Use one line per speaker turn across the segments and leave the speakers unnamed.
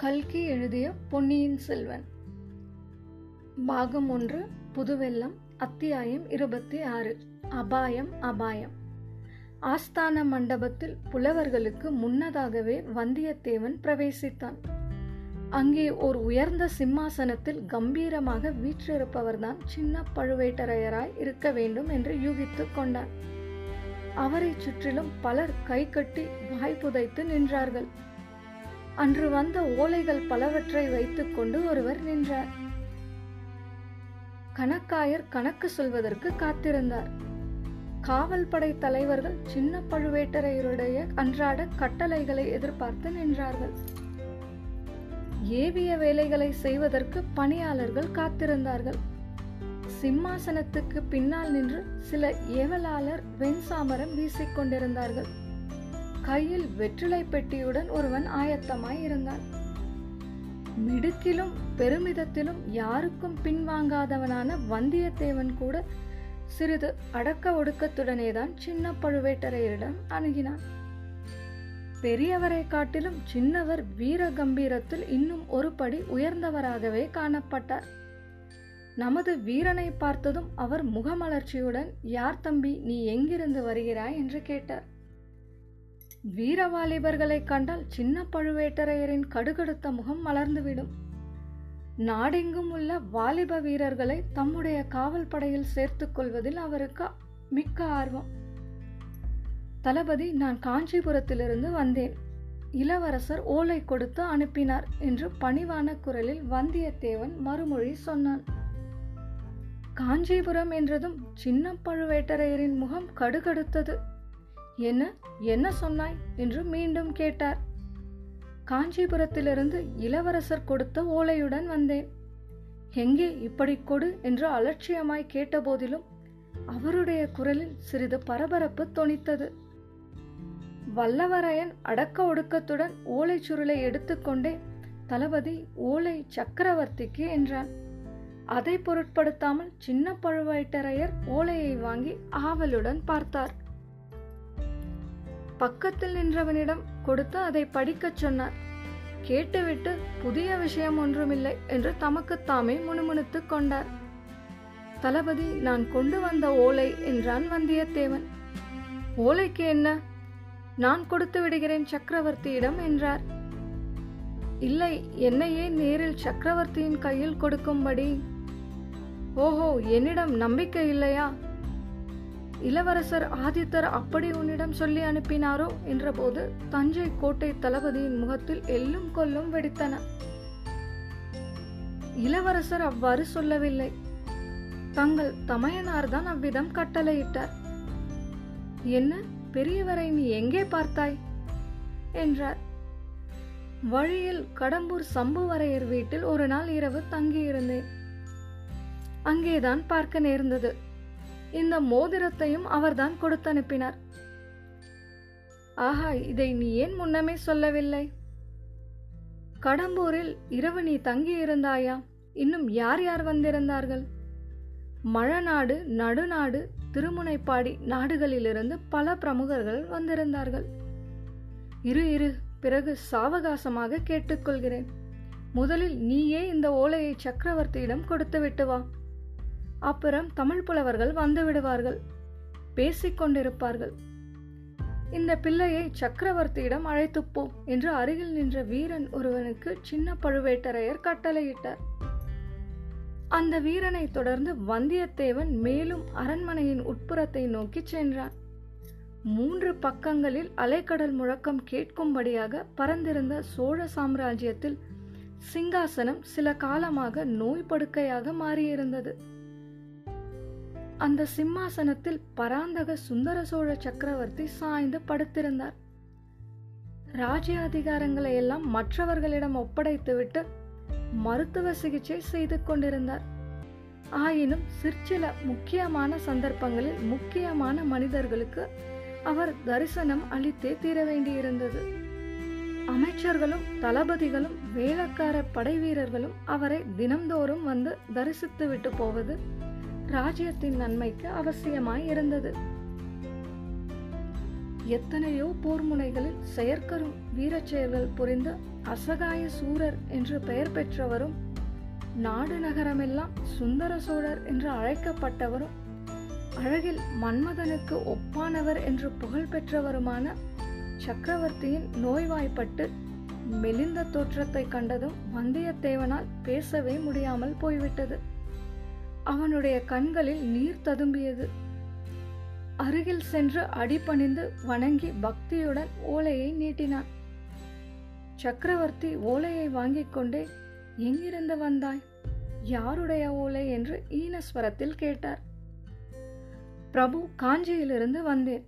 கல்கி எழுதிய பொன்னியின் செல்வன். பாகம் ஒன்று புதுவெல்லம் அத்தியாயம் இருபத்தி ஆறு அபாயம் அபாயம். ஆஸ்தான மண்டபத்தில் புலவர்களுக்கு முன்னதாகவே வந்தியத்தேவன் பிரவேசித்தான். அங்கே ஒரு உயர்ந்த சிம்மாசனத்தில் கம்பீரமாக வீற்றிருப்பவர்தான் சின்ன பழுவேட்டரையராய் இருக்க வேண்டும் என்று யூகித்துக் கொண்டான். அவரை சுற்றிலும் பலர் கை கட்டி வாய் புதைத்து நின்றார்கள். அன்று வந்த ஓலைகள் பலவற்றை வைத்துக்கொண்டு ஒருவர் நின்றார். கணக்காயர் கணக்கு சொல்வதற்கு காத்திருந்தார். காவல் படை தலைவர்கள் சின்ன பழுவேட்டரையருடைய அன்றாட கட்டளைகளை எதிர்பார்த்து நின்றார்கள். ஏவிய வேலைகளை செய்வதற்கு பணியாளர்கள் காத்திருந்தார்கள். சிம்மாசனத்துக்கு பின்னால் நின்று சில ஏவலாளர் வெண்சாமரம் வீசிக்கொண்டிருந்தார்கள் கையில் வெற்றிலை பெட்டியுடன் ஒருவன் ஆயத்தமாய் இருந்தான். மிடுக்கிலும் பெருமிதத்திலும் யாருக்கும் பின்வாங்காதவனான வந்தியத்தேவன் கூட சிறிது அடக்க ஒடுக்கத்துடனேதான் சின்ன பழுவேட்டரையரிடம் அணுகினான். பெரியவரை காட்டிலும் சின்னவர் வீர கம்பீரத்தில் இன்னும் ஒரு படி உயர்ந்தவராகவே காணப்பட்டார். நமது வீரனை பார்த்ததும் அவர் முகமலர்ச்சியுடன் யார் தம்பி நீ எங்கிருந்து வருகிறாய்? என்று கேட்டார். வீரவாலிபர்களை கண்டால் சின்ன பழுவேட்டரையரின் கடுகடுத்த முகம் மலர்ந்துவிடும். நாடெங்கும் உள்ள வாலிப வீரர்களை தம்முடைய காவல் படையில் சேர்த்துக் கொள்வதில் அவருக்கு மிக்க ஆர்வம். தளபதி நான் காஞ்சிபுரத்திலிருந்து வந்தேன். இளவரசர் ஓலை கொடுத்து அனுப்பினார் என்று பணிவான குரலில் வந்தியத்தேவன் மறுமொழி சொன்னான். காஞ்சிபுரம் என்றதும் சின்ன பழுவேட்டரையரின் முகம் கடுகடுத்தது. என்ன என்ன சொன்னாய்? என்று மீண்டும் கேட்டார். காஞ்சிபுரத்திலிருந்து இளவரசர் கொடுத்த ஓலையுடன் வந்தேன். எங்கே இப்படி கொடு? என்று அலட்சியமாய் கேட்டபோதிலும் அவருடைய குரலில் சிறிது பரபரப்பு தொனித்தது. வல்லவரையன் அடக்க ஒடுக்கத்துடன் ஓலை சுருளை எடுத்துக்கொண்டே தளபதி ஓலை சக்கரவர்த்திக்கு என்றான். அதை பொருட்படுத்தாமல் சின்ன பழுவேட்டரையர் ஓலையை வாங்கி ஆவலுடன் பார்த்தார். பக்கத்தில் நின்றவனிடம் கொடுத்து அதை படிக்கச் சொன்னார். கேட்டுவிட்டு புதிய விஷயம் ஒன்றுமில்லை என்று தமக்குத்தாமே முணுமுணுத்துக் கொண்டார். தளபதி நான் கொண்டு வந்த ஓலை என்றான் வந்தியத்தேவன். ஓலைக்கு என்ன? நான் கொடுத்து விடுகிறேன் சக்கரவர்த்தியிடம் என்றார். இல்லை என்னையே நேரில் சக்கரவர்த்தியின் கையில் கொடுக்கும்படி? ஓஹோ என்னிடம் நம்பிக்கை இல்லையா? இளவரசர் ஆதித்தர் அப்படி உன்னிடம் சொல்லி அனுப்பினாரோ? என்றபோது தஞ்சை கோட்டை தளபதியின் முகத்தில் எல்லும் கொல்லும் வெடித்தன. இளவரசர் அவ்வாறு சொல்லவில்லை. தங்கள் தமையனார்தான் அவ்விதம் கட்டளையிட்டார். என்ன? பெரியவரை நீ எங்கே பார்த்தாய்? என்றார். வழியில் கடம்பூர் சம்புவரையர் வீட்டில் ஒரு நாள் இரவு தங்கியிருந்தேன். அங்கேதான் பார்க்க நேர்ந்தது. இந்த மோதிரத்தையும் அவர்தான் கொடுத்து அனுப்பினார் ஆஹா இதை நீ ஏன் முன்னமே சொல்லவில்லை? கடம்பூரில் இரவு நீ தங்கி இருந்தாயா இன்னும் யார் யார் வந்திருந்தார்கள்? மழநாடு நடுநாடு திருமுனைப்பாடி நாடுகளிலிருந்து பல பிரமுகர்கள் வந்திருந்தார்கள். இரு இரு பிறகு சாவகாசமாக கேட்டுக்கொள்கிறேன். முதலில் நீயே இந்த ஓலையை சக்கரவர்த்தியிடம் கொடுத்து விட்டு வா. அப்புறம் தமிழ் புலவர்கள் வந்து விடுவார்கள். பேசிக்கொண்டிருப்பார்கள் இந்த பிள்ளையை சக்கரவர்த்தியிடம் அழைத்துப்போ என்று அருகில் நின்ற வீரன் ஒருவனுக்கு சின்ன பழுவேட்டரையர் கட்டளையிட்டார். அந்த வீரனை தொடர்ந்து வந்தியத்தேவன் மேலும் அரண்மனையின் உட்புறத்தை நோக்கி சென்றான். மூன்று பக்கங்களில் அலைக்கடல் முழக்கம் கேட்கும்படியாக பறந்திருந்த சோழ சாம்ராஜ்யத்தில் சிங்காசனம் சில காலமாக நோய் படுக்கையாக மாறியிருந்தது. அந்த சிம்மாசனத்தில் பராந்தக சுந்தர சோழ சக்கரவர்த்தி சாய்ந்து படுத்திருந்தார். ராஜ்யாதிகாரங்களை எல்லாம் மற்றவர்களிடம் ஒப்படைத்துவிட்டு மருத்துவ சிகிச்சை செய்து கொண்டிருந்தார். ஆயினும் சிற்சில முக்கியமான சந்தர்ப்பங்களில் முக்கியமான மனிதர்களுக்கு அவர் தரிசனம் அளித்தே தீர வேண்டியிருந்தது. அமைச்சர்களும் தளபதிகளும் வேளக்கார படை வீரர்களும் அவரை தினம்தோறும் வந்து தரிசித்து விட்டு போவது ராஜ்யத்தின் நன்மைக்கு அவசியமாய் இருந்தது. எத்தனையோ போர் முனைகளில் செயற்கரும் வீரச் செயல்கள் புரிந்த அசகாய சூரர் என்று பெயர் பெற்றவரும் நாடு நகரமெல்லாம் சுந்தர சோழர் என்று அழைக்கப்பட்டவரும் அழகில் மன்மதனுக்கு ஒப்பானவர் என்று புகழ் பெற்றவருமான சக்கரவர்த்தியின் நோய்வாய்ப்பட்டு மெலிந்த தோற்றத்தை கண்டதும் வந்தியத்தேவனால் பேசவே முடியாமல் போய்விட்டது. அவனுடைய கண்களில் நீர் ததும்பியது. அருகில் சென்று அடிபணிந்து வணங்கி பக்தியுடன் ஓலையை நீட்டினான். சக்கரவர்த்தி ஓலையை வாங்கிக் கொண்டே எங்கிருந்து வந்தாய்? யாருடைய ஓலை? என்று ஈனஸ்வரத்தில் கேட்டார். பிரபு காஞ்சியிலிருந்து வந்தேன்.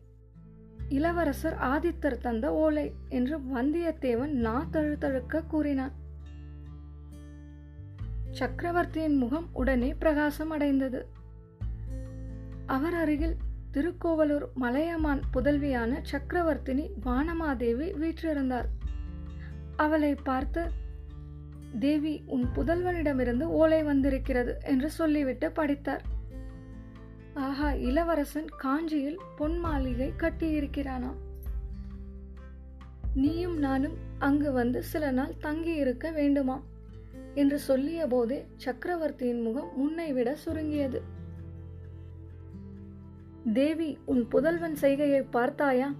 இளவரசர் ஆதித்தர் தந்த ஓலை என்று வந்தியத்தேவன் நா தழுத்தழுக்க கூறினான். சக்கரவர்த்தியின் முகம் உடனே பிரகாசம் அடைந்தது அவர் அருகில் திருக்கோவலூர் மலையமான் புதல்வியான சக்கரவர்த்தினி வானமாதேவி வீற்றிருந்தார். அவளை பார்த்து தேவி உன் புதல்வனிடமிருந்து ஓலை வந்திருக்கிறது என்று சொல்லிவிட்டு படித்தார். ஆஹா இளவரசன் காஞ்சியில் பொன் மாளிகை கட்டியிருக்கிறானாம். நீயும் நானும் அங்கு வந்து சில நாள் தங்கி இருக்க வேண்டுமா என்று சொல்லிய போதே சக்கரவர்த்தியின் முகம் முன்னை விட சுருங்கியது. தேவி உன் புதல்வன் செய்கையை பார்த்தாயா?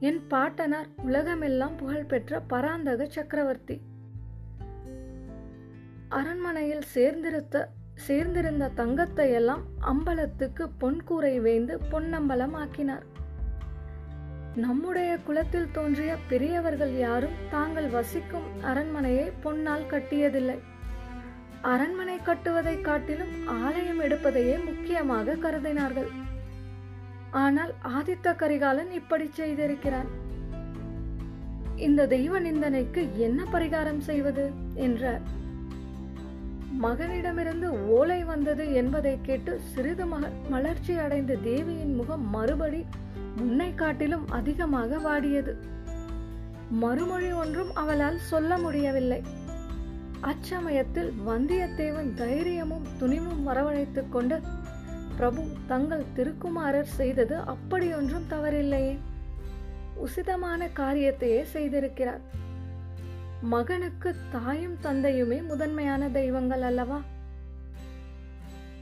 என் பாட்டனார் உலகமெல்லாம் புகழ்பெற்ற பராந்தக சக்கரவர்த்தி. அரண்மனையில் சேர்ந்திருத்த சேர்ந்திருந்த தங்கத்தை எல்லாம் அம்பலத்துக்கு பொன்கூரை வேந்து பொன்னம்பலம் ஆக்கினார் நம்முடைய குலத்தில் தோன்றிய பெரியவர்கள் யாரும் தாங்கள் வசிக்கும் அரண்மனையை பொன்னால் கட்டியதில்லை. அரண்மனை கட்டுவதை காட்டிலும் ஆலயம் எடுப்பதையே முக்கியமாக கருதினார்கள். ஆனால் ஆதித்த கரிகாலன் இப்படி செய்திருக்கிறான். இந்த தெய்வ நிந்தனைக்கு என்ன பரிகாரம் செய்வது? என்றார். மகனிடமிருந்து ஓலை வந்தது என்பதை கேட்டு சிறிது மக மலர்ச்சி அடைந்த தேவியின் முகம் மறுபடி முன்னை காட்டிலும் அதிகமாக வாடியது. மறுமொழி ஒன்றும் அவளால் சொல்ல முடியவில்லை. அச்சமயத்தில் வந்தியத்தேவன் தைரியமும் துணிவும் வரவழைத்துக் கொண்டு பிரபு தங்கள் திருக்குமாரர் செய்தது அப்படியொன்றும் தவறில்லையே. உசிதமான காரியத்தையே செய்திருக்கிறார். மகனுக்கு தாயும் தந்தையுமே முதன்மையான தெய்வங்கள் அல்லவா?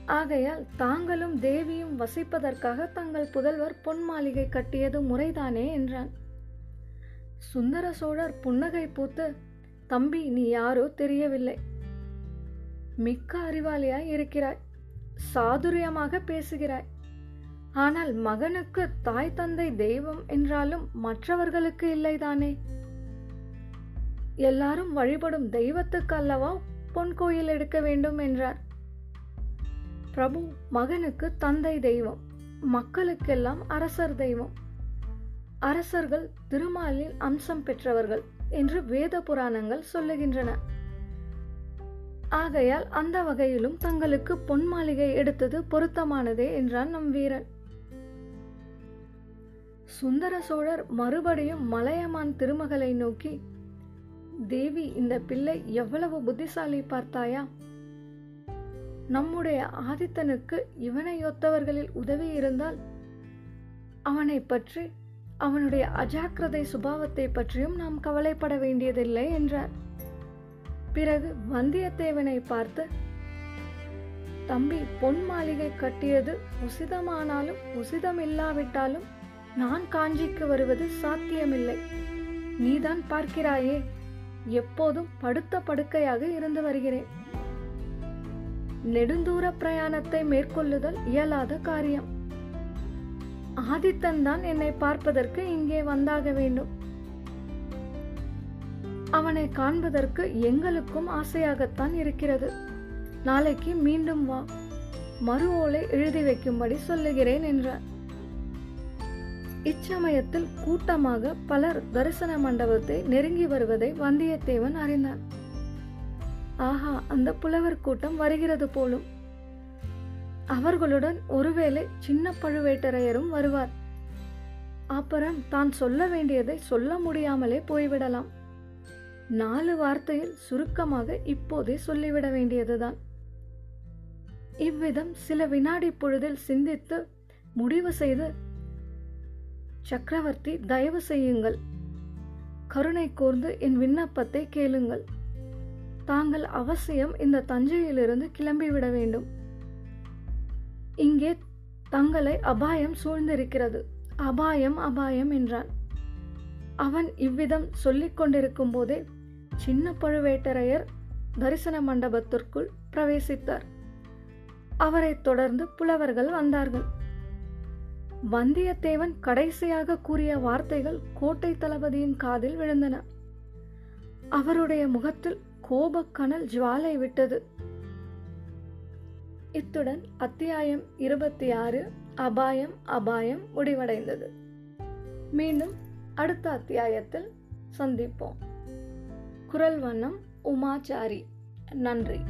ஆகையால் தாங்களும் தேவியும் வசிப்பதற்காக தங்கள் புதல்வர் பொன் மாளிகை கட்டியது முறைதானே என்றான். சுந்தர சோழர் புன்னகை பூத்து தம்பி நீ யாரோ தெரியவில்லை. மிக்க அறிவாளியாய் இருக்கிறாய். சாதுரியமாக பேசுகிறாய். ஆனால் மகனுக்கு தாய் தந்தை தெய்வம் என்றாலும் மற்றவர்களுக்கு இல்லைதானே? எல்லாரும் வழிபடும் தெய்வத்துக்கு அல்லவா பொன் கோயில் எடுக்க வேண்டும்? என்றார். பிரபு மகனுக்கு தந்தை தெய்வம் மக்களுக்கெல்லாம் அரசர் தெய்வம். அரசர்கள் திருமாலின் அம்சம் பெற்றவர்கள் என்று வேத புராணங்கள் சொல்லுகின்றன. ஆகையால் அந்த வகையிலும் தங்களுக்கு பொன் மாளிகை எடுத்தது பொருத்தமானதே என்றான் நம் வீரன். சுந்தர சோழர் மறுபடியும் மலையமான் திருமகளை நோக்கி தேவி இந்த பிள்ளை எவ்வளவு புத்திசாலி பார்த்தாயா? நம்முடைய ஆதித்தனுக்கு இவனை ஒத்தவர்களில் உதவி இருந்தால் அவனை பற்றி அவனுடைய அஜாக்கிரதை சுபாவத்தை பற்றியும் நாம் கவலைப்பட வேண்டியதில்லை என்றார். பிறகு வந்தியத்தேவனை பார்த்து தம்பி பொன் மாளிகை கட்டியது உசிதமானாலும் உசிதம் இல்லாவிட்டாலும் நான் காஞ்சிக்கு வருவது சாத்தியமில்லை. நீதான் பார்க்கிறாயே எப்போதும் படுத்த படுக்கையாக இருந்து வருகிறேன். நெடுந்தூர பிரயாணத்தை மேற்கொள்ளுதல் இயலாத காரியம். ஆதித்தன் தான் என்னை பார்ப்பதற்கு இங்கே வந்தாக வேண்டும். அவனை காண்பதற்கு எங்களுக்கும் ஆசையாகத்தான் இருக்கிறது. நாளைக்கு மீண்டும் வா. மறு ஓலை எழுதி வைக்கும்படி சொல்லுகிறேன் என்றார் இச்சமயத்தில் கூட்டமாக பலர் தரிசன மண்டபத்தை நெருங்கி வருவதை வந்தியத்தேவன் அறிந்தான். ஆஹா அந்த புலவர் கூட்டம் வருகிறது போலும். அவர்களுடன் ஒருவேளை சின்ன பழுவேட்டரையரும் வருவார். அப்புறம் தான் சொல்ல வேண்டியதை சொல்ல முடியாமலே போய்விடலாம். நாலு வார்த்தையில் சுருக்கமாக இப்போதே சொல்லிவிட வேண்டியதுதான். இவ்விதம் சில வினாடி பொழுதில் சிந்தித்து முடிவு செய்து சக்கரவர்த்தி தயவு செய்யுங்கள். கருணை கூர்ந்து என் விண்ணப்பத்தை கேளுங்கள். தாங்கள் அவசியம் இந்த தஞ்சையிலிருந்து கிளம்பிவிட வேண்டும். இங்கே தங்களை அபாயம் சூழ்ந்திருக்கிறது. அபாயம் அபாயம் என்றான். அவன் இவ்விதம் சொல்லிக் கொண்டிருக்கும் போதே சின்ன பழுவேட்டரையர் தரிசன மண்டபத்திற்குள் பிரவேசித்தார். அவரைத் தொடர்ந்து புலவர்கள் வந்தார்கள். வந்தியத்தேவன் கடைசியாக கூறிய வார்த்தைகள் கோட்டை தளபதியின் காதில் விழுந்தன. அவருடைய முகத்தில் கோபக்கனல் ஜுவாலை விட்டது. இத்துடன் அத்தியாயம் இருபத்தி ஆறு அபாயம் அபாயம் முடிவடைந்தது. மீண்டும் அடுத்த அத்தியாயத்தில் சந்திப்போம். குரல் வண்ணம் உமாச்சாரி. நன்றி.